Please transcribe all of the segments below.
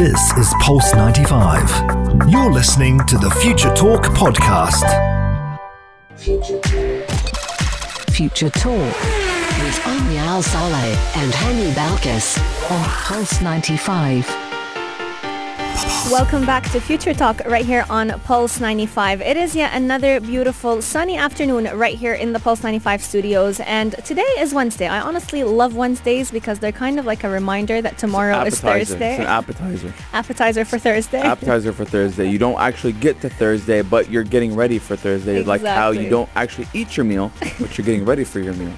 This is Pulse 95. You're listening to the Future Talk podcast. Future Talk with Omnia Al Saleh and Hani Balkis on Pulse 95. Welcome back to Future Talk right here on Pulse 95. It is yet another beautiful sunny afternoon right here in the Pulse 95 studios. And today is Wednesday. I honestly love Wednesdays because they're kind of like a reminder that tomorrow is Thursday. It's an appetizer. Appetizer for Thursday. Appetizer for Thursday. You don't actually get to Thursday, but you're getting ready for Thursday. Like how you don't actually eat your meal, but you're getting ready for your meal.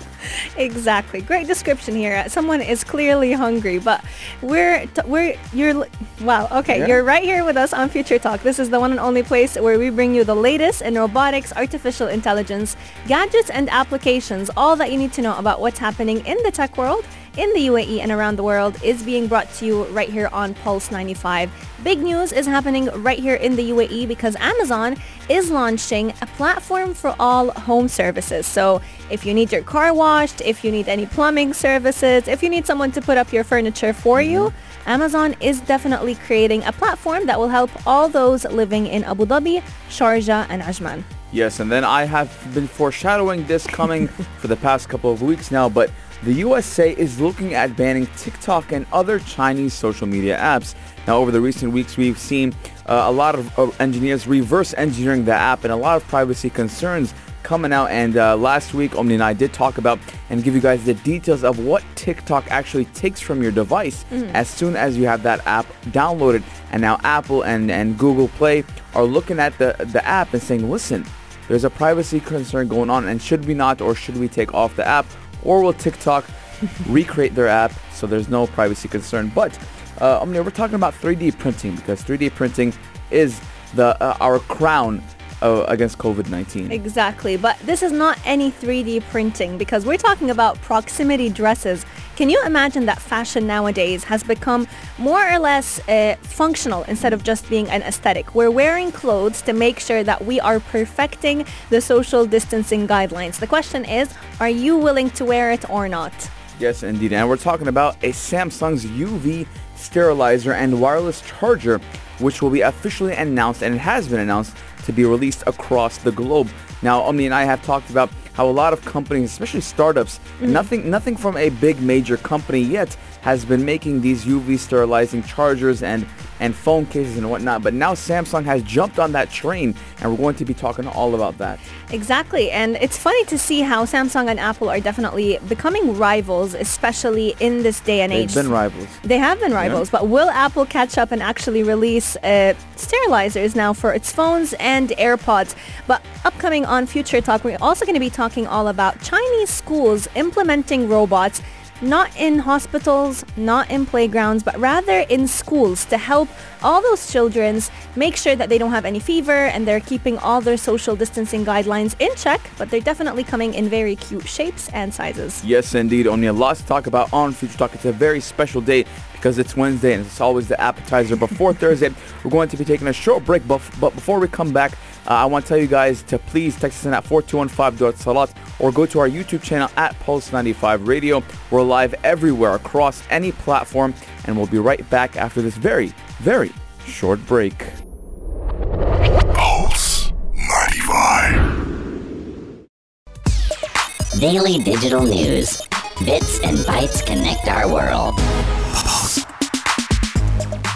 Exactly. Great description here. Someone is clearly hungry, but we're t- we're you're wow. Okay, Yeah. you're right here with us on Future Talk. This is the one and only place where we bring you the latest in robotics, artificial intelligence, gadgets, and applications. All that you need to know about what's happening in the tech world. In the UAE and around the world is being brought to you right here on Pulse 95. Big news is happening right here in the UAE because Amazon is launching a platform for all home services. So if you need your car washed, if you need any plumbing services, if you need someone to put up your furniture for you, mm-hmm. Amazon is definitely creating a platform that will help all those living in Abu Dhabi, Sharjah, and Ajman. Yes, and then I have been foreshadowing this coming for the past couple of weeks now, but the USA is looking at banning TikTok and other Chinese social media apps. Now, over the recent weeks, we've seen uh, a lot of uh, engineers reverse engineering the app and a lot of privacy concerns coming out. And uh, last week, Omni and I did talk about and give you guys the details of what TikTok actually takes from your device as soon as you have that app downloaded. And now Apple and, and Google Play are looking at the, the app and saying, listen, there's a privacy concern going on and should we not or should we take off the app or will TikTok recreate their app so there's no privacy concern. But uh, Omni, we're talking about 3D printing because 3D printing is the uh, our crown uh, against COVID-19. Exactly, but this is not any 3D printing because we're talking about proximity dresses. Can you imagine that fashion nowadays has become more or less uh, functional instead of just being an aesthetic? We're wearing clothes to make sure that we are perfecting the social distancing guidelines. The question is, are you willing to wear it or not? Yes, indeed. And we're talking about a Samsung's UV sterilizer and wireless charger, which will be officially announced, and it has been announced to be released across the globe. Now, Omni and I have talked about how a lot of companies, especially startups, mm-hmm. nothing, nothing from a big major company yet has been making these UV sterilizing chargers and and phone cases and whatnot. But now Samsung has jumped on that train, and we're going to be talking all about that. Exactly. And it's funny to see how Samsung and Apple are definitely becoming rivals, especially in this day and age. They've been rivals. They have been rivals, but will Apple catch up and actually release uh, sterilizers now for its phones and AirPods? But upcoming on Future Talk, we're also going to be talking all about Chinese schools implementing robots not in hospitals, not in playgrounds, but rather in schools to help all those children make sure that they don't have any fever and they're keeping all their social distancing guidelines in check, but they're definitely coming in very cute shapes and sizes. Yes, indeed. Only a lot to talk about on Future Talk. It's a very special day because it's Wednesday and it's always the appetizer before Thursday. We're going to be taking a short break, but, but before we come back, uh, I want to tell you guys to please text us in at 4215.salat or go to our YouTube channel at Pulse95 Radio. We're live everywhere across any platform and we'll be right back after this very, very short break. Pulse 95. Daily digital news. Bits and bytes connect our world.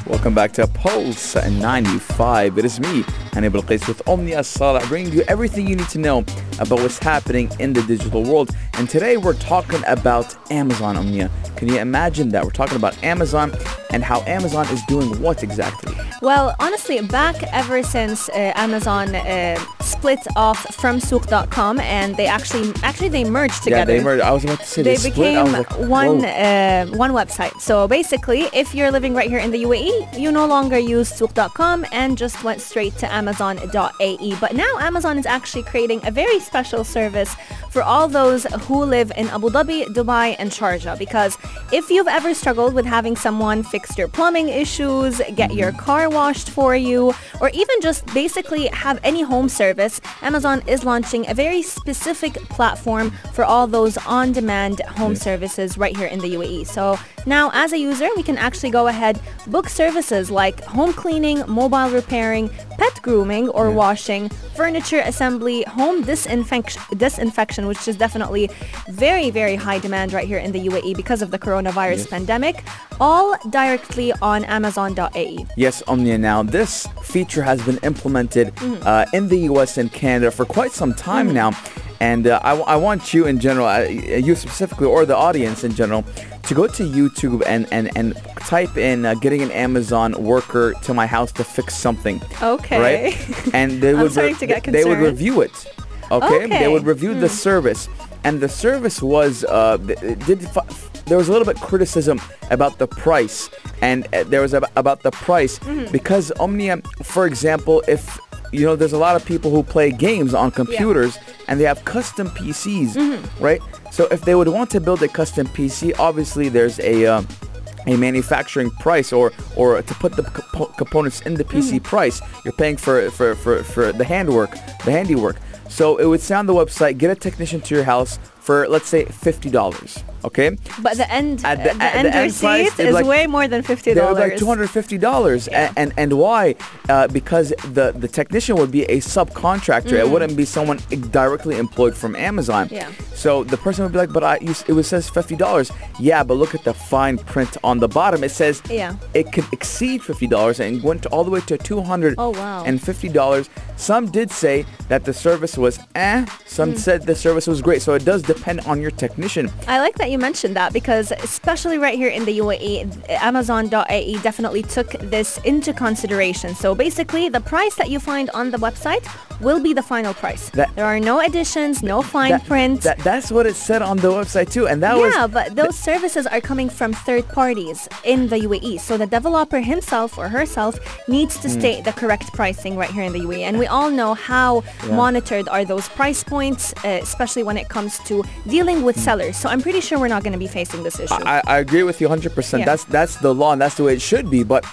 Welcome back to Pulse 95. It is me, Hani Balkis with Omnia Salah, bringing you everything you need to know about what's happening in the digital world. And today we're talking about Amazon, Omnia. Can you imagine that? We're talking about Amazon and how Amazon is doing what exactly? Well, honestly, back ever since uh, Amazon uh, split off from Souq.com and they actually actually they merged together. Yeah, they were. I was about to say they, they became like, one uh, one website. So basically, if you're living right here in the UAE, you no longer use Souq.com and just went straight to Amazon.ae. But now Amazon is actually creating a very special service for all those who live in Abu Dhabi, Dubai, and Sharjah. Because if you've ever struggled with having someone fix your plumbing issues, get your car washed for you, or even just basically have any home service, Amazon is launching a very specific platform for all those on-demand home services right here in the UAE. So Now, as a user, we can actually go ahead, book services like home cleaning, mobile repairing, pet grooming or washing, furniture assembly, home disinfection, disinfection, which is definitely very, very high demand right here in the UAE because of the coronavirus pandemic, all directly on Amazon.ae. Yes, Omnia. Now, this feature has been implemented Mm-hmm. uh, in the U.S. and Canada for quite some time now. And uh, I, w- I want you in general, uh, you specifically, or the audience in general, to go to YouTube and, and, and type in uh, getting an Amazon worker to my house to fix something. Okay. Right? And they would get they would review it. Okay? They Okay. Hmm. would review the service. And the service was, uh, did there was a little bit criticism about the price. And uh, there was ab- about the price Mm-hmm. because Omnia, for example, if you know, there's a lot of people who play games on computers and they have custom PCs, Mm-hmm. right? So if they would want to build a custom PC, obviously there's a uh, a manufacturing price or or to put the compo- components in the PC price. You're paying for, for, for, for the handwork, the handiwork. So it would sound the website, get a technician to your house for let's say fifty dollars. Okay? But the end, At the- the, at end the end price, is like- way more than $50. They would like two hundred fifty dollars, Yeah. and, and and why? Uh, because the the technician would be a subcontractor. It wouldn't be someone directly employed from Amazon. Mm. Yeah. So the person would be like, "But I, you, it was says fifty dollars." Yeah, but look at the fine print on the bottom. It says Yeah. it could exceed fifty dollars and went all the way to two hundred Oh, wow. and fifty dollars. Some did say that the service was eh. Some Mm. said the service was great. So it does depend on your technician. I like that you mentioned that because especially right here in the UAE, Amazon.ae definitely took this into consideration. So basically, the price that you find on the website will be the final price. That- there are no additions, no fine That- print. That, that's what it said on the website too, and that was yeah, but those services are coming from third parties in the UAE. So the developer himself or herself needs to state the correct pricing right here in the UAE. And we all know how monitored are those price points, uh, especially when it comes to dealing with sellers. So I'm pretty sure we're not going to be facing this issue. I, I agree with you 100%. Yeah. That's that's the law and that's the way it should be. But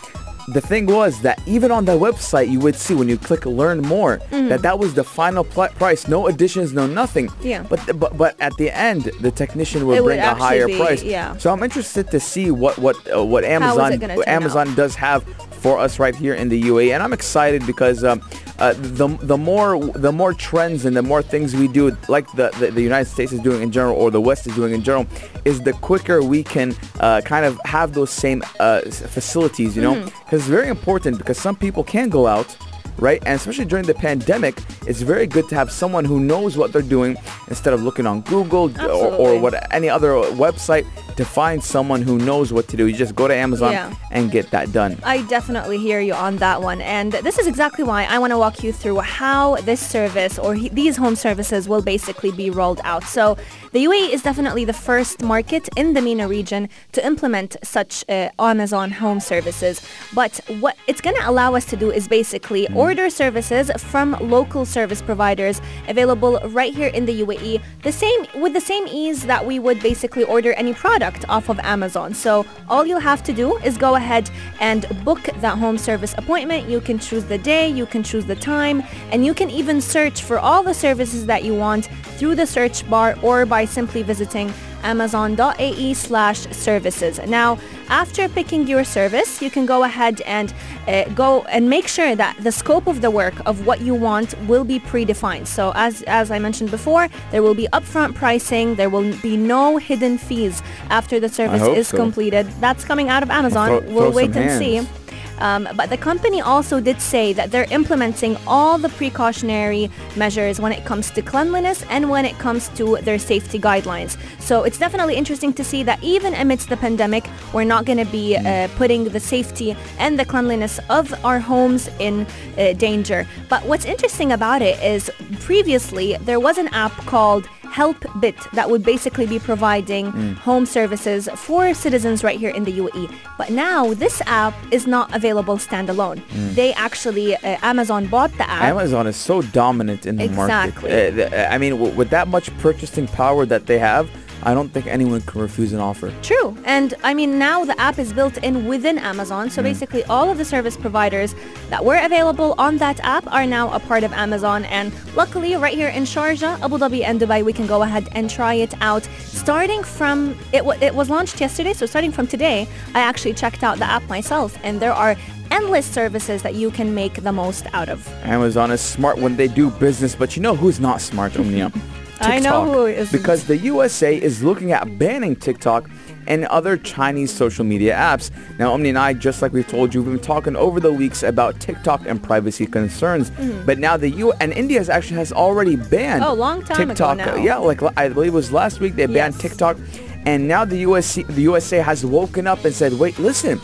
the thing was that even on that website, you would see when you click learn more that that was the final pl- price. No additions, no nothing. Mm-hmm. Yeah. But but but at the end, the technician will It would bring a higher be- price. yeah. So I'm interested to see what what uh, what Amazon gonna what turn Amazon does have for us right here in the UAE, and I'm excited because um, uh, the the more the more trends and the more things we do, like the, the the United States is doing in general, or the West is doing in general, is the quicker we can uh, kind of have those same uh, facilities, you know, because it's very important because some people can go out. Right, and especially during the pandemic, it's very good to have someone who knows what they're doing instead of looking on Google or, or what any other website to find someone who knows what to do. You just go to Amazon Yeah. and get that done. I definitely hear you on that one. And this is exactly why I want to walk you through how this service or he- these home services will basically be rolled out. So the UAE is definitely the first market in the MENA region to implement such uh, Amazon home services. But what it's going to allow us to do is basically order services from local service providers available right here in the UAE, the same with the same ease that we would basically order any product off of Amazon. So all you have to do is go ahead and book that home service appointment. You can choose the day, you can choose the time, and you can even search for all the services that you want through the search bar or by simply visiting amazon.ae slash services. Now, after picking your service, you can go ahead and uh, go and make sure that the scope of the work of what you want will be predefined. So as, as I mentioned before, there will be upfront pricing. There will be no hidden fees after the service is so. completed. That's coming out of Amazon. Throw- we'll throw wait and hands. see. Um, but the company also did say that they're implementing all the precautionary measures when it comes to cleanliness and when it comes to their safety guidelines. So it's definitely interesting to see that even amidst the pandemic, we're not going to be uh, putting the safety and the cleanliness of our homes in uh, danger. But what's interesting about it is previously there was an app called HelpBit that would basically be providing home services for citizens right here in the UAE. But now this app is not available standalone. They actually, uh, Amazon bought the app. Amazon is so dominant in the Exactly. market. Uh, th- I mean, w- with that much purchasing power that they have, I don't think anyone can refuse an offer. True. And I mean, now the app is built in within Amazon. So hmm. basically all of the service providers that were available on that app are now a part of Amazon. And luckily right here in Sharjah, Abu Dhabi and Dubai, we can go ahead and try it out. Starting from, it, wa it was launched yesterday. So starting from today, I actually checked out the app myself. And there are endless services that you can make the most out of. Amazon is smart when they do business, but you know who's not smart, Omnia? I know who isn't. Because the USA is looking at banning TikTok and other Chinese social media apps. Now, Omni and I, just like we've told you, we've been talking over the weeks about TikTok and privacy concerns. But now the U and India has actually has already banned Mm-hmm. Oh, long time ago TikTok. now. Yeah, like I believe it was last week they banned Yes. TikTok, and now the USA the USA has woken up and said, wait, listen.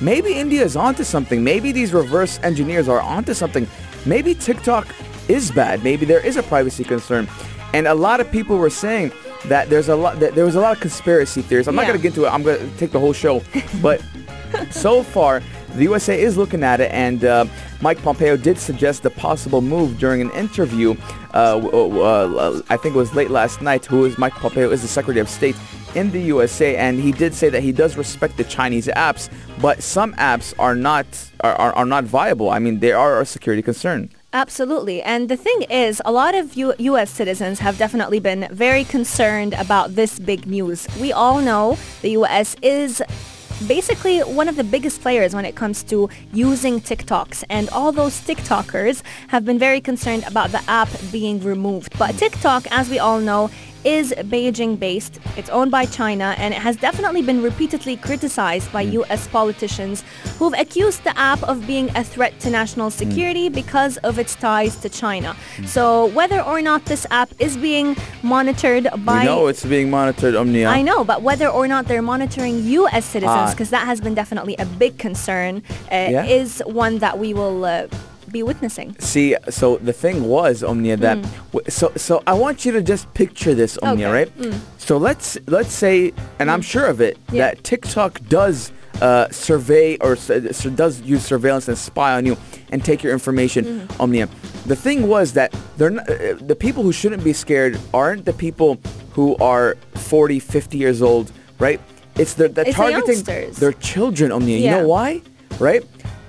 Maybe India is onto something. Maybe these reverse engineers are onto something. Maybe TikTok is bad. Maybe there is a privacy concern. And a lot of people were saying that there's a lot that there was a lot of conspiracy theories. I'm not going to get into it. I'm going to take the whole show. But so far, the USA is looking at it, and uh, Mike Pompeo did suggest the possible move during an interview. Uh, uh, I think it was late last night. Who is Mike Pompeo? Is the Secretary of State in the USA, and he did say that he does respect the Chinese apps, but some apps are not are, are, are not viable. I mean, they are a security concern. Absolutely. And the thing is, a lot of U- U.S. citizens have definitely been very concerned about this big news. We all know the U.S. is basically one of the biggest players when it comes to using TikToks. And all those TikTokers have been very concerned about the app being removed. But TikTok, as we all know, is Beijing based. It's owned by China and it has definitely been repeatedly criticized by US politicians who've accused the app of being a threat to national security because of its ties to China. So whether or not this app is being monitored by we know it's being monitored, Omnia. I know, but whether or not they're monitoring you as citizens, Ah. because that has been definitely a big concern, uh, Yeah. is one that we will uh, be witnessing. See, so the thing was, Omnia, that w- so so I want you to just picture this, Omnia, Okay. right? So let's let's say, and I'm sure of it, Yeah. that TikTok does uh, survey or does use surveillance and spy on you and take your information, Omnia. The thing was that they're not, uh, the people who shouldn't be scared aren't the people who are 40, 50 years old, right? It's the, the It's the targeting youngsters. their children, Omnia. You know why? Right?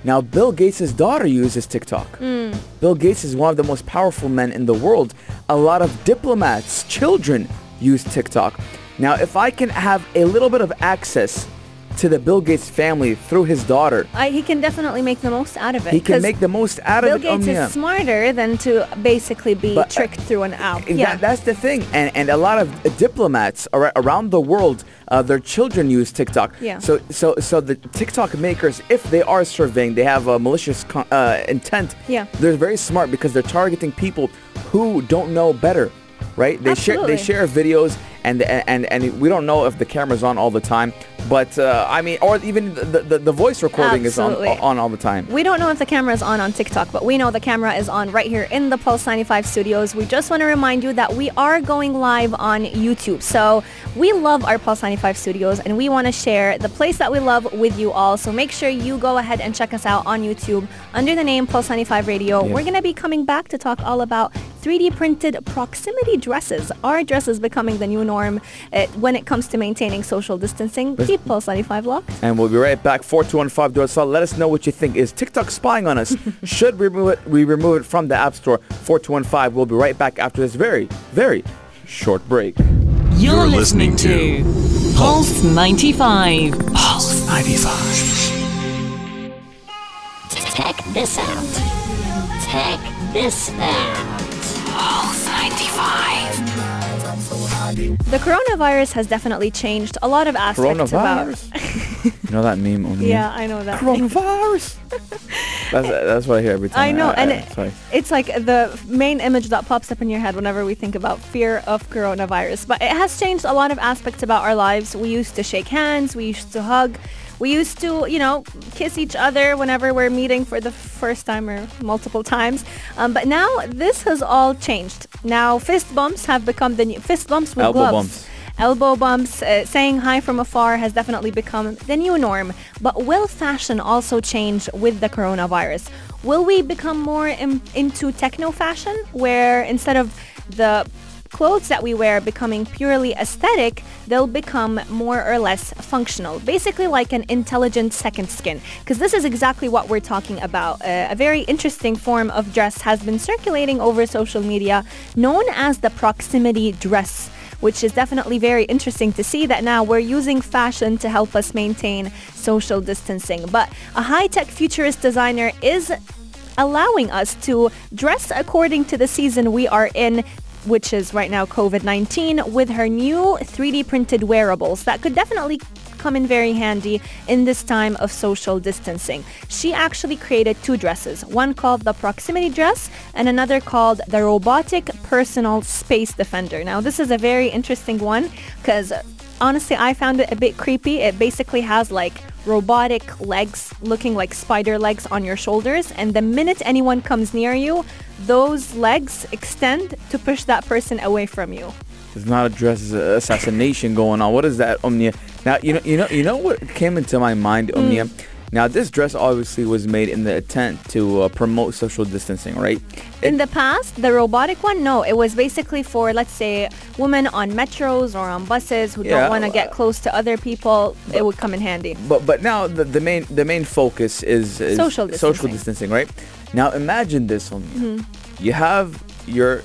Now, Bill Gates' daughter uses TikTok. Hmm. Bill Gates is one of the most powerful men in the world. A lot of diplomats' children use TikTok. Now, if I can have a little bit of access to the Bill Gates family through his daughter, I, he can definitely make the most out of it. he can make the most out Bill of it. Bill Gates Omnia. is smarter than to basically be But, uh, tricked through an app. That- yeah. that's the thing. And, and a lot of diplomats ar- around the world, uh, their children use TikTok. Yeah. So, so, so the TikTok makers, if they are surveying, they have a malicious con- uh, intent. Yeah. They're very smart because they're targeting people who don't know better, right? They share they share videos, and and and we don't know if the camera's on all the time. But uh, I mean, or even the, the, the voice recording Absolutely. is on on all the time. We don't know if the camera is on on TikTok, but we know the camera is on right here in the Pulse 95 studios. We just want to remind you that we are going live on YouTube. So we love our Pulse 95 studios and we want to share the place that we love with you all. So make sure you go ahead and check us out on YouTube under the name Pulse 95 Radio. Yeah. We're going to be coming back to talk all about 3D printed proximity dresses. Are dresses becoming the new norm uh, when it comes to maintaining social distancing? Keep Pulse 95 locked. And we'll be right back. 4215 do us all. Let us know what you think. Is TikTok spying on us? Should we remove it? We remove it from the App Store. 4215. We'll be right back after this very, very short break. You're, You're listening, listening to Pulse 95. Pulse 95. Check this out. Check this out. Pulse 95. The coronavirus has definitely changed a lot of aspects about. You know that meme on Yeah, I know that. Coronavirus. that's, that's what I hear every time. I know, and it, sorry. it's like the main image that pops up in your head whenever we think about fear of coronavirus. But it has changed a lot of aspects about our lives. We used to shake hands, we used to hug, we used to, you know, kiss each other whenever we're meeting for the first time or multiple times. Um, but now this has all changed. Now fist bumps have become the new fist bumps with Elbow gloves. bumps. Elbow bumps, uh, saying hi from afar has definitely become the new norm. But will fashion also change with the coronavirus? Will we become more in, into techno fashion, where instead of the clothes that we wear becoming purely aesthetic, they'll become more or less functional. Basically like an intelligent second skin. Because this is exactly what we're talking about. Uh, a very interesting form of dress has been circulating over social media known as the proximity dress which is definitely very interesting to see that now we're using fashion to help us maintain social distancing. But a high-tech futurist designer is allowing us to dress according to the season we are in which is right now COVID-19 with her new 3D printed wearables that could definitely come in very handy in this time of social distancing. She actually created two dresses, one called the proximity dress and another called the robotic personal space defender. Now this is a very interesting one because honestly I found it a bit creepy. It basically has like robotic legs looking like spider legs on your shoulders and the minute anyone comes near you, those legs extend to push that person away from you. There's not a dress assassination going on. What is that, Omnia? Now you know you know you know what came into my mind, Mm. Now this dress obviously was made in the attempt to uh, promote social distancing, right? In the past, the robotic one, no, it was basically for, let's say, women on metros or on buses who Yeah. don't want to get close to other people. It would come in handy. But but now the, the main the main focus is, is Social social distancing. distancing, right? Now imagine this, Omnia. Mm-hmm. You have your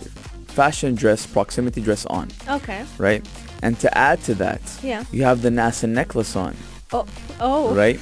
fashion dress, proximity dress on, Okay. right? And to add to that, Yeah. you have the NASA necklace on, Oh, oh. right?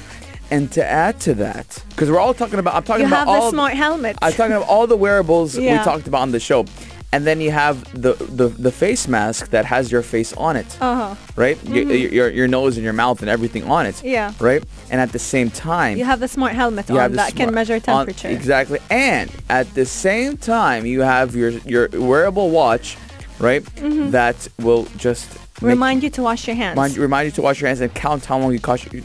And to add to that, because we're all talking about, I'm talking You about have the all, smart helmet. I'm talking about all the wearables we talked about on the show. And then you have the, the, the face mask that has your face on it, Uh-huh. right? Your, your, your nose and your mouth and everything on it, Yeah. right? And at the same time, You have the smart helmet on the that can smart- measure on- temperature. exactly. And at the same time, you have your, your wearable watch, right? Mhm. That will just make- Mm-hmm. Remind you to wash your hands. Mind, remind you to wash your hands and count how long you,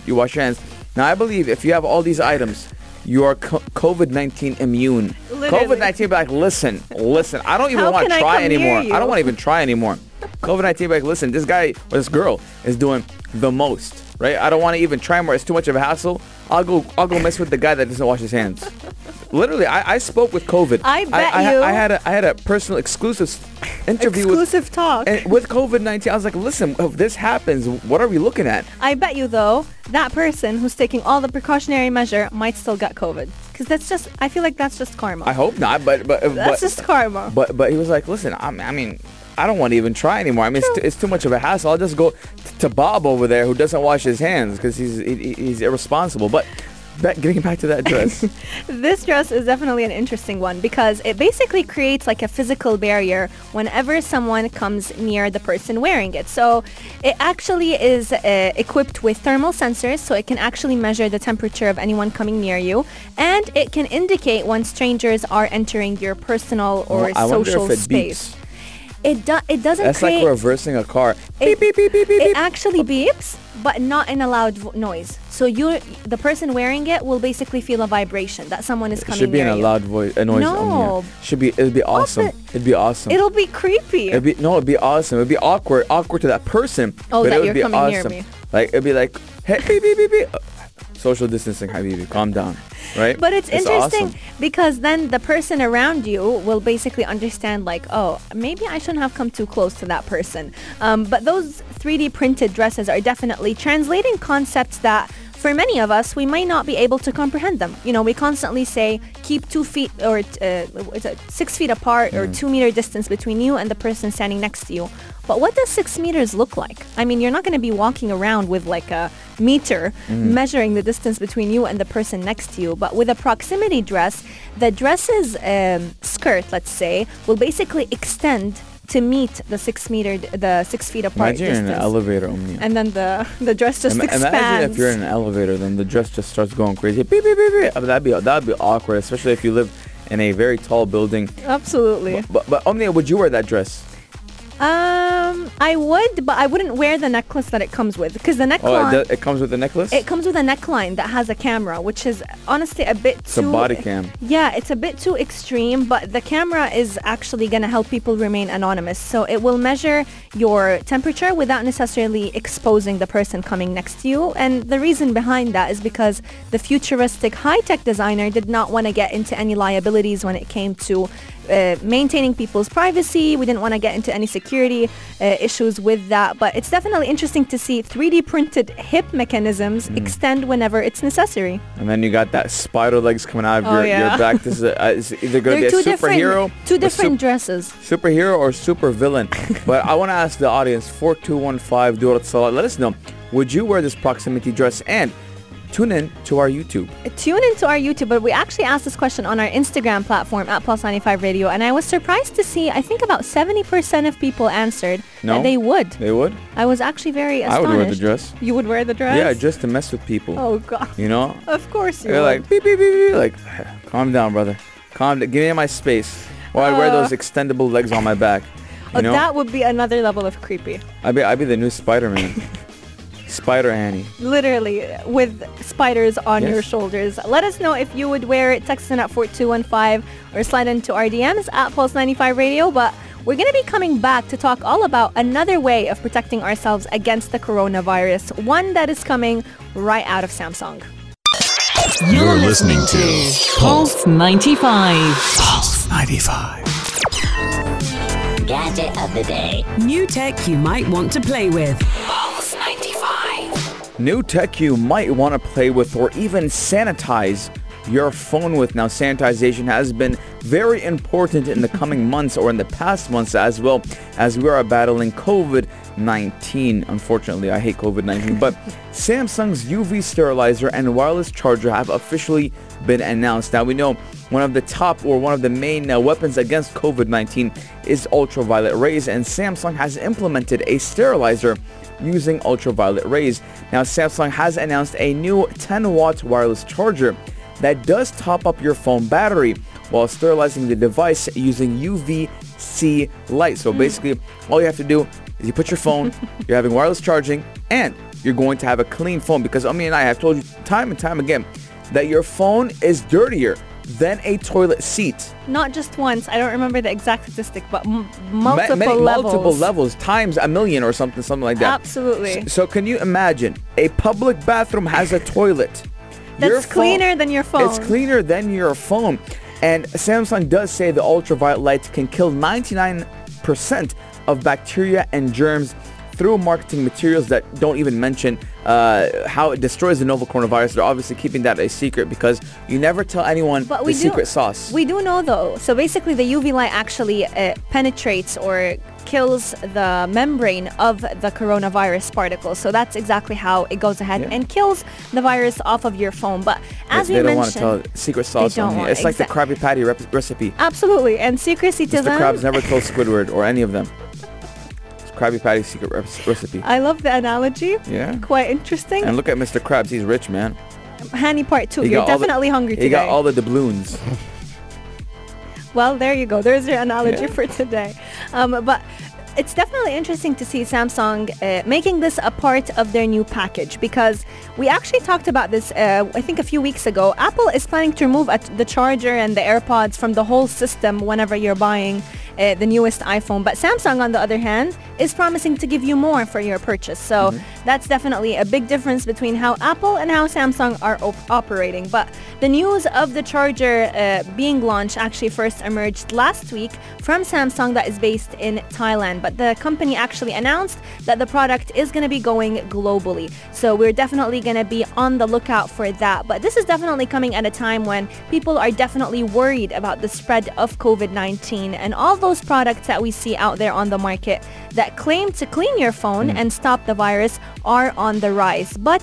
you wash your hands. Now, I believe if you have all these items, you are COVID-19 immune. Literally. COVID-19 be like, listen, listen, I don't even want to try anymore. I don't want to even try anymore. COVID-19 be like, listen, this guy or this girl is doing the most, right? I don't want to even try more. It's too much of a hassle. I'll go, I'll go mess with the guy that doesn't wash his hands. Literally, I, I spoke with COVID. I bet I, you- I had a, I had a personal exclusive interview with Exclusive talk. and with COVID-19, I was like, listen, if this happens, what are we looking at? I bet you though, that person who's taking all the precautionary measure might still get COVID. Because that's just, I feel like that's just karma. I hope not, but but that's but, just karma. but but he was like, listen, I'm, I mean, I don't want to even try anymore. I mean, it's, too, it's too much of a hassle. I'll just go t- to Bob over there who doesn't wash his hands because he's he, he's irresponsible. But back, getting back to that dress, This dress is definitely an interesting one because it basically creates like a physical barrier whenever someone comes near the person wearing it. So it actually is uh, equipped with thermal sensors so it can actually measure the temperature of anyone coming near you and it can indicate when strangers are entering your personal or I social space. beeps. It, do- it doesn't That's create like reversing a car. it, beep beep beep it actually beeps, but not in a loud noise. So you, the person wearing it, will basically feel a vibration that someone is coming. It should be in a you. loud voice, a noise. No. Should be. It'd be awesome. but It'd be awesome. It'll be creepy. It'd be no, it'd be awesome. It'd be awkward, awkward to that person. Oh, but that it would you're be coming near awesome. me. Like it'd be like, hey, beep beep beep beep. Social distancing, Habibi. Calm down, right? but it's, interesting awesome. because then the person around you will basically understand like, oh, maybe I shouldn't have come too close to that person. Um, but those 3D printed dresses are definitely translating concepts that for many of us, we might not be able to comprehend them. You know, we constantly say keep two feet or uh, six feet apart or two meter distance between you and the person standing next to you. But what does six meters look like? I mean, you're not going to be walking around with like a meter measuring the distance between you and the person next to you. But with a proximity dress, the dress's um, skirt, let's say, will basically extend to meet the six meter, the six feet apart Imagine you're in an elevator, Omnia. and then the the dress just Ima- expands. Imagine if you're in an elevator, then the dress just starts going crazy. Beep beep beep beep. I mean, that'd be that'd be awkward, especially if you live in a very tall building. Absolutely. But but Omnia, would you wear that dress? Um, I would, but I wouldn't wear the necklace that it comes with because the Oh, it, do- it comes with a necklace? it comes with a neckline that has a camera, which is honestly a bit it's a body cam. Yeah, it's a bit too extreme, but the camera is actually going to help people remain anonymous. So it will measure your temperature without necessarily exposing the person coming next to you. And the reason behind that is because the futuristic high-tech designer did not want to get into any liabilities when it came to uh, maintaining people's privacy. We didn't want to get into any security uh, issues with that. But it's definitely interesting to see 3D printed hip mechanisms Mm. extend whenever it's necessary. And then you got that spider legs coming out of Oh, your, yeah. your back. This is a, uh, it's either going to be a two superhero, different, two different sup- dresses. superhero or super villain. but I want to ask the audience, 4215 Durat let us know, would you wear this proximity dress? And tune in to our YouTube. Tune in to our YouTube, but we actually asked this question on our Instagram platform at 95 Radio, and I was surprised to see, I think about 70% of people answered No? that they would. They would? I was actually very astonished. I would wear the dress. You would wear the dress? Yeah, just to mess with people. Oh, God. You know? Of course you You're would. like, beep, beep, beep, beep. Like, calm down, brother. Calm down. Give me my space. While I wear Uh. those extendable legs on my back. You oh, know? that would be another level of creepy. I'd be, I'd be the new Spider-Man. Spider Annie. Literally, with spiders on Yes. your shoulders. Let us know if you would wear it. Text in at 4215 or slide into our DMs at Pulse 95 Radio. But we're going to be coming back to talk all about another way of protecting ourselves against the coronavirus, one that is coming right out of Samsung. You're listening to Pulse 95. Pulse 95. Gadget of the day. New tech you might want to play with. Pulse 95. New tech you might want to play with or even sanitize your phone with. Now, sanitization has been very important in the coming months or in the past months as well as we are battling COVID-19. Unfortunately, I hate COVID-19, but Samsung's UV sterilizer and wireless charger have officially been announced. Now, we know one of the top or one of the main uh, weapons against COVID-19 is ultraviolet rays and Samsung has implemented a sterilizer using ultraviolet rays. Now, Samsung has announced a new 10 watt wireless charger that does top up your phone battery while sterilizing the device using UVC light. So hmm. basically, all you have to do is you put your phone, you're having wireless charging, and you're going to have a clean phone because Ami and I have told you time and time again that your phone is dirtier than a toilet seat. Not just once. I don't remember the exact statistic, but m- Ma- multiple many- levels. multiple levels, times a million or something, something like that. Absolutely. So can you imagine a public bathroom has a toilet? Your That's phone- cleaner than your phone. It's cleaner than your phone. And Samsung does say the ultraviolet light can kill 99% of bacteria and germs through marketing materials that don't even mention uh, how it destroys the novel coronavirus. They're obviously keeping that a secret because you never tell anyone But the do, secret sauce. We do know though. So basically, the UV light actually uh, penetrates or kills the membrane of the coronavirus particles. So that's exactly how it goes ahead Yeah. and kills the virus off of your phone. But as they we don't want to mentioned, tell secret sauce on here. It's like the Krabby Patty rep- recipe. absolutely, and secrecy to Mr. them. Krabs never told Squidward or any of them. Krabby Patty's secret recipe. I love the analogy. Yeah. Quite interesting. And look at Mr. Krabs. He's rich, man. Hani part two. He You're all the- definitely hungry He today. got all the doubloons. Well, there you go. There's your analogy Yeah. for today. Um, but it's definitely interesting to see Samsung uh, making this a part of their new package because we actually talked about this, uh, I think, a few weeks ago. Apple is planning to remove the charger and the AirPods from the whole system whenever you're buying uh, the newest iPhone. But Samsung, on the other hand, is promising to give you more for your purchase. So that's definitely a big difference between how Apple and how Samsung are op- operating. But the news of the charger uh, being launched actually first emerged last week from Samsung that is based in Thailand. But the company actually announced that the product is going to be going globally. So we're definitely going to be on the lookout for that. But this is definitely coming at a time when people are definitely worried about the spread of COVID-19 and all those products that we see out there on the market that claim to clean your phone and stop the virus are on the rise. But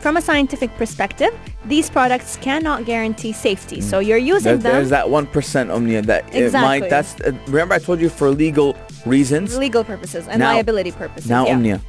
from a scientific perspective, these products cannot guarantee safety. So you're using There- them there's that one percent Omnia that it Exactly. might. That's uh, remember I told you for legal reasons. legal purposes and Now- liability purposes. Now yeah. Omnia,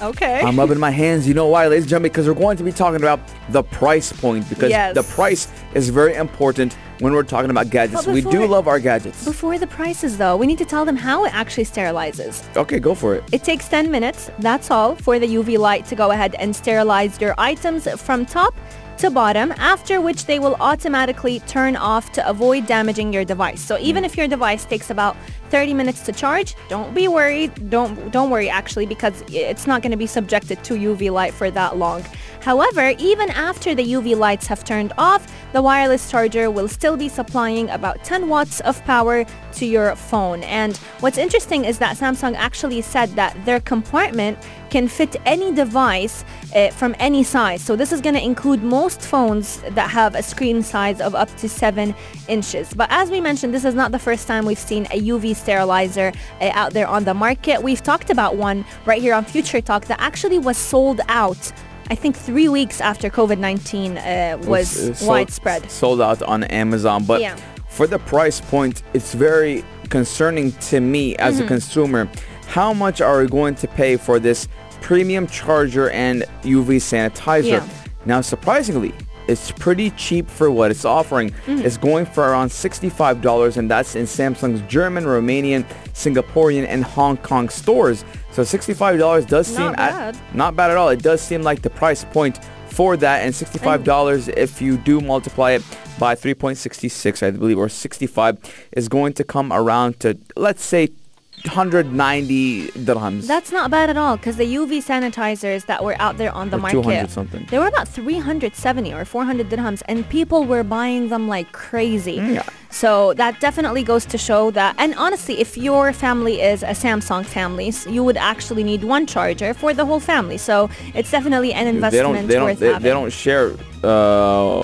Okay. I'm rubbing my hands. You know why, ladies and gentlemen? Because we're going to be talking about the price point because Yes. the price is very important when we're talking about gadgets. But We do love our gadgets. Before the prices, though, we need to tell them how it actually sterilizes. Okay, go for it. It takes 10 minutes, that's all, for the UV light to go ahead and sterilize your items from top to bottom, after which they will automatically turn off to avoid damaging your device. So even if your device takes about 30 minutes to charge, don't be worried. Don't don't worry actually because it's not going to be subjected to UV light for that long. However, even after the UV lights have turned off, the wireless charger will still be supplying about 10 watts of power to your phone. And what's interesting is that Samsung actually said that their compartment can fit any device uh, from any size. So this is going to include most phones that have a screen size of up to 7 inches. But as we mentioned, this is not the first time we've seen a UV sterilizer uh, out there on the market. We've talked about one right here on Future Talk that actually was sold out I think three weeks after COVID-19 uh, was sold- widespread. Sold out on Amazon, but Yeah. for the price point, it's very concerning to me as Mm-hmm. a consumer. How much are we going to pay for this premium charger and UV sanitizer? Yeah. Now, surprisingly, it's pretty cheap for what it's offering. Mm-hmm. It's going for around $65 and that's in Samsung's German, Romanian, Singaporean, and Hong Kong stores. So $65 does seem Not bad. At, not bad at all. It does seem like the price point for that and $65 if you do multiply it by 3.66 I believe or 65 is going to come around to let's say 190 dirhams. That's not bad at all because the UV sanitizers that were out there on the Or market, 200 something. they were about 370 or 400 dirhams and people were buying them like crazy. Mm, yeah. So that definitely goes to show that, and honestly, if your family is a Samsung family, you would actually need one charger for the whole family. So it's definitely an they investment don't they don't worth they, having. they don't share uh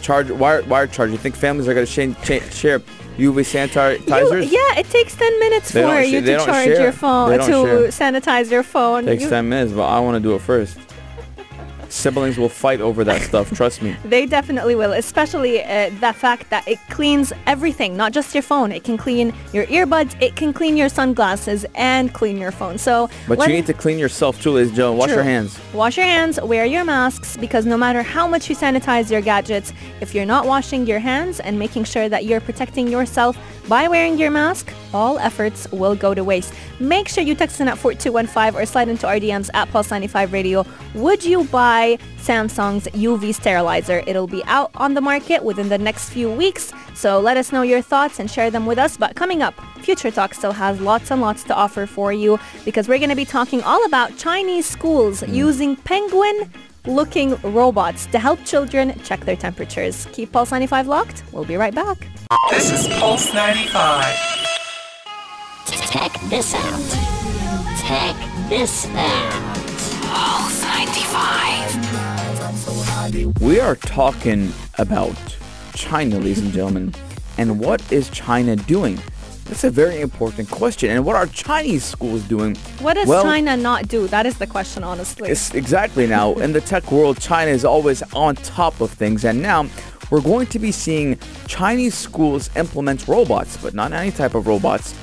charge wire wire charge. You think families are going to share, share UV You- sanitizers? yeah, it takes 10 minutes They for sh- you to charge share. your phone, to don't sanitize your phone. Takes You- 10 minutes, but I want to do it first. Siblings will fight over that stuff, trust me. They definitely will, especially uh, the fact that it cleans everything, not just your phone. It can clean your earbuds, it can clean your sunglasses, and clean your phone. So, But you need to clean yourself too, ladies and gentlemen. Wash your hands. Wash your hands, wear your masks, because no matter how much you sanitize your gadgets, if you're not washing your hands and making sure that you're protecting yourself by wearing your mask, all efforts will go to waste. Make sure you text in at 4215 or slide into our DMs at Pulse95 Radio. Would you buy Samsung's UV sterilizer? It'll be out on the market within the next few weeks, so let us know your thoughts and share them with us. But coming up, Future Talk still has lots and lots to offer for you because we're going to be talking all about Chinese schools hmm. using penguin looking robots to help children check their temperatures. Keep Pulse 95 locked. We'll be right back. This is Pulse 95. Check this out. Check this out. Pulse 95. We are talking about China, ladies and gentlemen. And what is China doing? That's a very important question. And what are Chinese schools doing? What does Well, China not do? That is the question, honestly. It's exactly now. In the tech world, China is always on top of things. And now we're going to be seeing Chinese schools implement robots, but not any type of robots,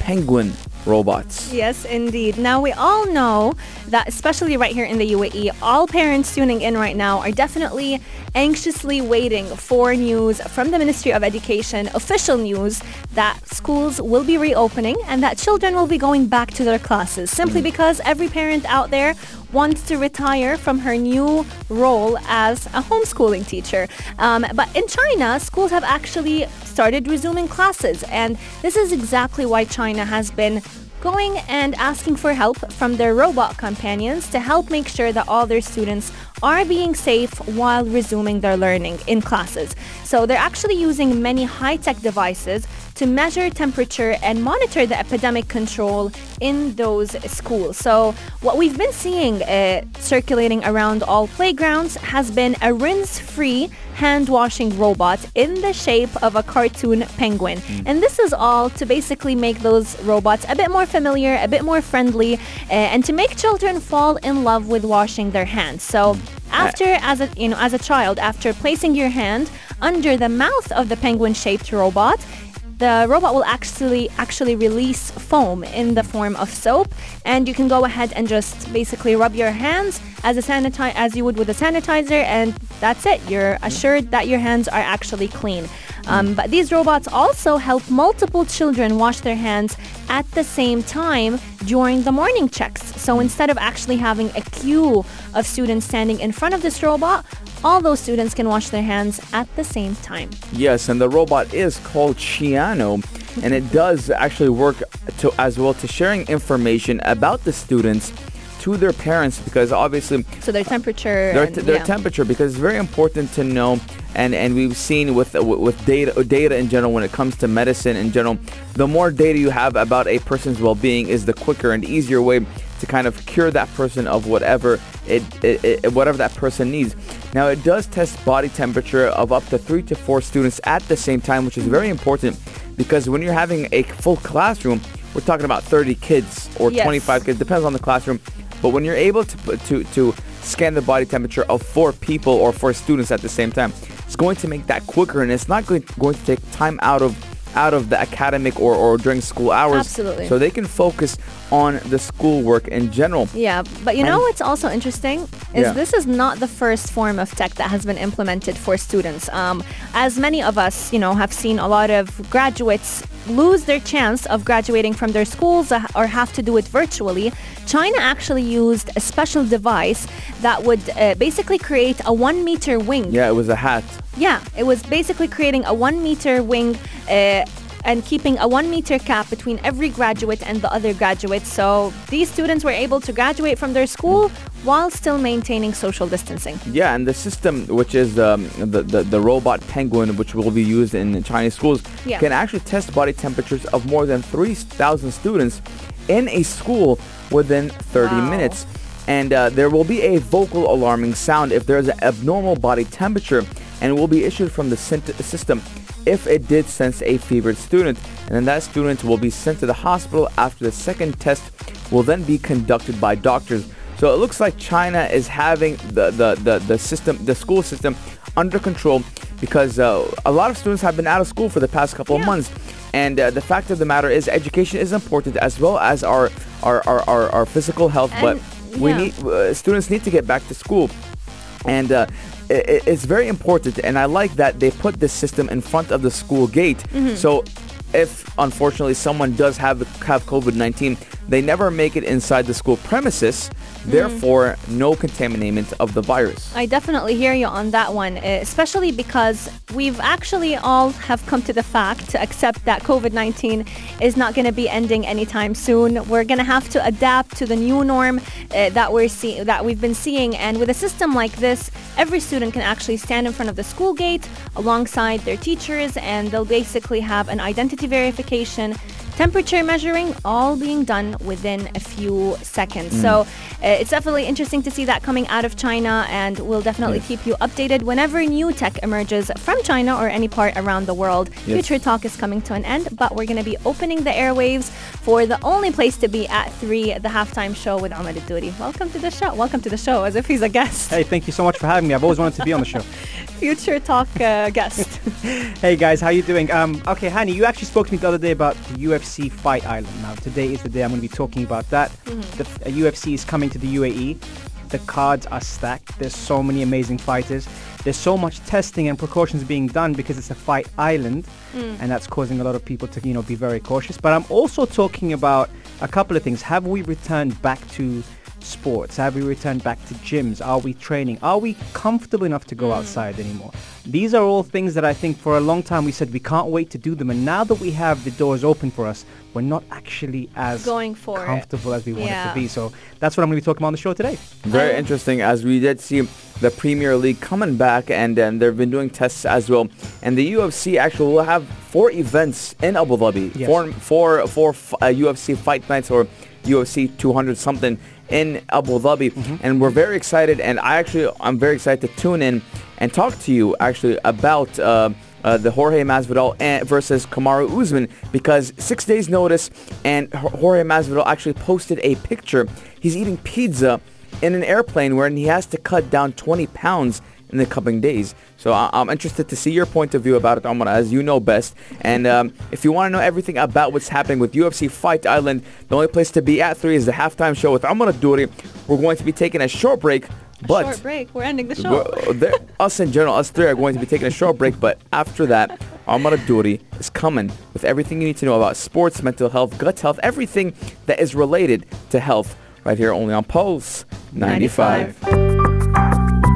penguin robots. Yes, indeed. Now, we all know that, especially right here in the UAE, all parents tuning in right now are definitely anxiously waiting for news from the Ministry of Education, official news, that schools will be reopening and that children will be going back to their classes simply because every parent out there wants to retire from her new role as a homeschooling teacher. Um, but in China, schools have actually started resuming classes, and this is exactly why China has been going and asking for help from their robot companions to help make sure that all their students are being safe while resuming their learning in classes. So they're actually using many high-tech devices to measure temperature and monitor the epidemic control in those schools. So what we've been seeing uh, circulating around all playgrounds has been a rinse-free hand washing robot in the shape of a cartoon penguin. And this is all to basically make those robots a bit more familiar, a bit more friendly, uh, and to make children fall in love with washing their hands. So Uh, after as a you know as a child after placing your hand under the mouth of the penguin shaped robot the robot will actually actually release foam in the form of soap, and you can go ahead and just basically rub your hands as a sanitize as you would with a sanitizer, and that's it. You're assured that your hands are actually clean. Um, but these robots also help multiple children wash their hands at the same time during the morning checks. So instead of actually having a queue of students standing in front of this robot, all those students can wash their hands at the same time. Yes, and the robot is called Chiano, and it does actually work to as well to sharing information about the students to their parents because obviously So their temperature. their, and- their yeah. temperature because it's very important to know and and we've seen with with data data in general when it comes to medicine in general the more data you have about a person's well-being is the quicker and easier way to kind of cure that person of whatever it, it, it whatever that person needs now it does test body temperature of up to 3 to 4 students at the same time which is very important because when you're having a full classroom we're talking about 30 kids or Yes. 25 kids depends on the classroom but when you're able to to to scan the body temperature of four people or four students at the same time, it's going to make that quicker, and it's not going going to take time out of out of the academic or, or during school hours. Absolutely. So they can focus on the schoolwork in general. Yeah, but you know And- what's also interesting is Yeah. this is not the first form of tech that has been implemented for students. Um, as many of us, you know, have seen a lot of graduates lose their chance of graduating from their schools or have to do it virtually. China actually used a special device that would uh, basically create a one meter wing Yeah, it was a hat. yeah, it was basically creating a one meter wing uh, and keeping a one meter cap between every graduate and the other graduate. So these students were able to graduate from their school while still maintaining social distancing. Yeah, and the system, which is um, the, the the robot penguin, which will be used in Chinese schools, Yeah. can actually test body temperatures of more than 3,000 students in a school within 30 Wow. minutes. And uh, there will be a vocal alarming sound if there's an abnormal body temperature, and will be issued from the system if it did sense a fevered student. And then that student will be sent to the hospital after the second test will then be conducted by doctors. So it looks like China is having the, the, the, the system, the school system under control because uh, a lot of students have been out of school for the past couple of months. And uh, the fact of the matter is education is important as well as our, our, our, our, our physical health. but And, we need, uh, students need to get back to school. And uh, it's very important. And I like that they put this system in front of the school gate. Mm-hmm. So if unfortunately someone does have have COVID-19, they never make it inside the school premises. Therefore, no contamination of the virus. I definitely hear you on that one, eh, especially because we've actually all have come to the fact to accept that COVID-19 is not going to be ending anytime soon. We're going to have to adapt to the new norm uh, that we're seeing that we've been seeing and with a system like this, every student can actually stand in front of the school gate alongside their teachers and they'll basically have an identity verification temperature measuring all being done within a few seconds. So uh, it's definitely interesting to see that coming out of China and we'll definitely keep you updated whenever new tech emerges from China or any part around the world. Yes. Future Talk is coming to an end, but we're going to be opening the airwaves for the only place to be at 3, the halftime show with Ahmed Duri. Welcome to the show. Welcome to the show as if he's a guest. Hey, thank you so much for having me. I've always wanted to be on the show. Future Talk uh, guest. Hey guys, how you doing? Um, okay, Hani, you actually spoke to me the other day about the UFC Fight Island. Now today is the day I'm going to be talking about that. Mm-hmm. The uh, UFC is coming to the UAE. The cards are stacked. There's so many amazing fighters. There's so much testing and precautions being done because it's a fight island, Mm. and that's causing a lot of people to, you know, be very cautious. But I'm also talking about a couple of things. Have we returned back to sports? Have we returned back to gyms? Are we training? Are we comfortable enough to go Mm. outside anymore? These are all things that I think for a long time we said we can't wait to do them. And now that we have the doors open for us, we're not actually as Going for it. comfortable as we want it Yeah. to be. So that's what I'm going to be talking about on the show today. Very I- interesting, as we did see the Premier League coming back, and then they've been doing tests as well. And the UFC actually will have four events in Abu Dhabi, Yes. four, four, four uh, UFC fight nights or UFC 200 something in Abu Dhabi, and we're very excited. And I actually, I'm very excited to tune in and talk to you actually about. Uh, uh, the Jorge Masvidal and versus Kamaru Usman because six days notice and Jorge Masvidal actually posted a picture. He's eating pizza in an airplane where he has to cut down 20 pounds in the coming days. So I- I'm interested to see your point of view about it, Omar, as you know best. And um, if you want to know everything about what's happening with UFC Fight Island, the only place to be at 3 is the halftime show with Omar Duri. We're going to be taking a short break. But Short break. We're ending the show. we're- us in general, us three are going to be taking a short break, but after that, Amara Duri is coming with everything you need to know about sports, mental health, gut health, everything that is related to health right here only on Pulse 95. 95.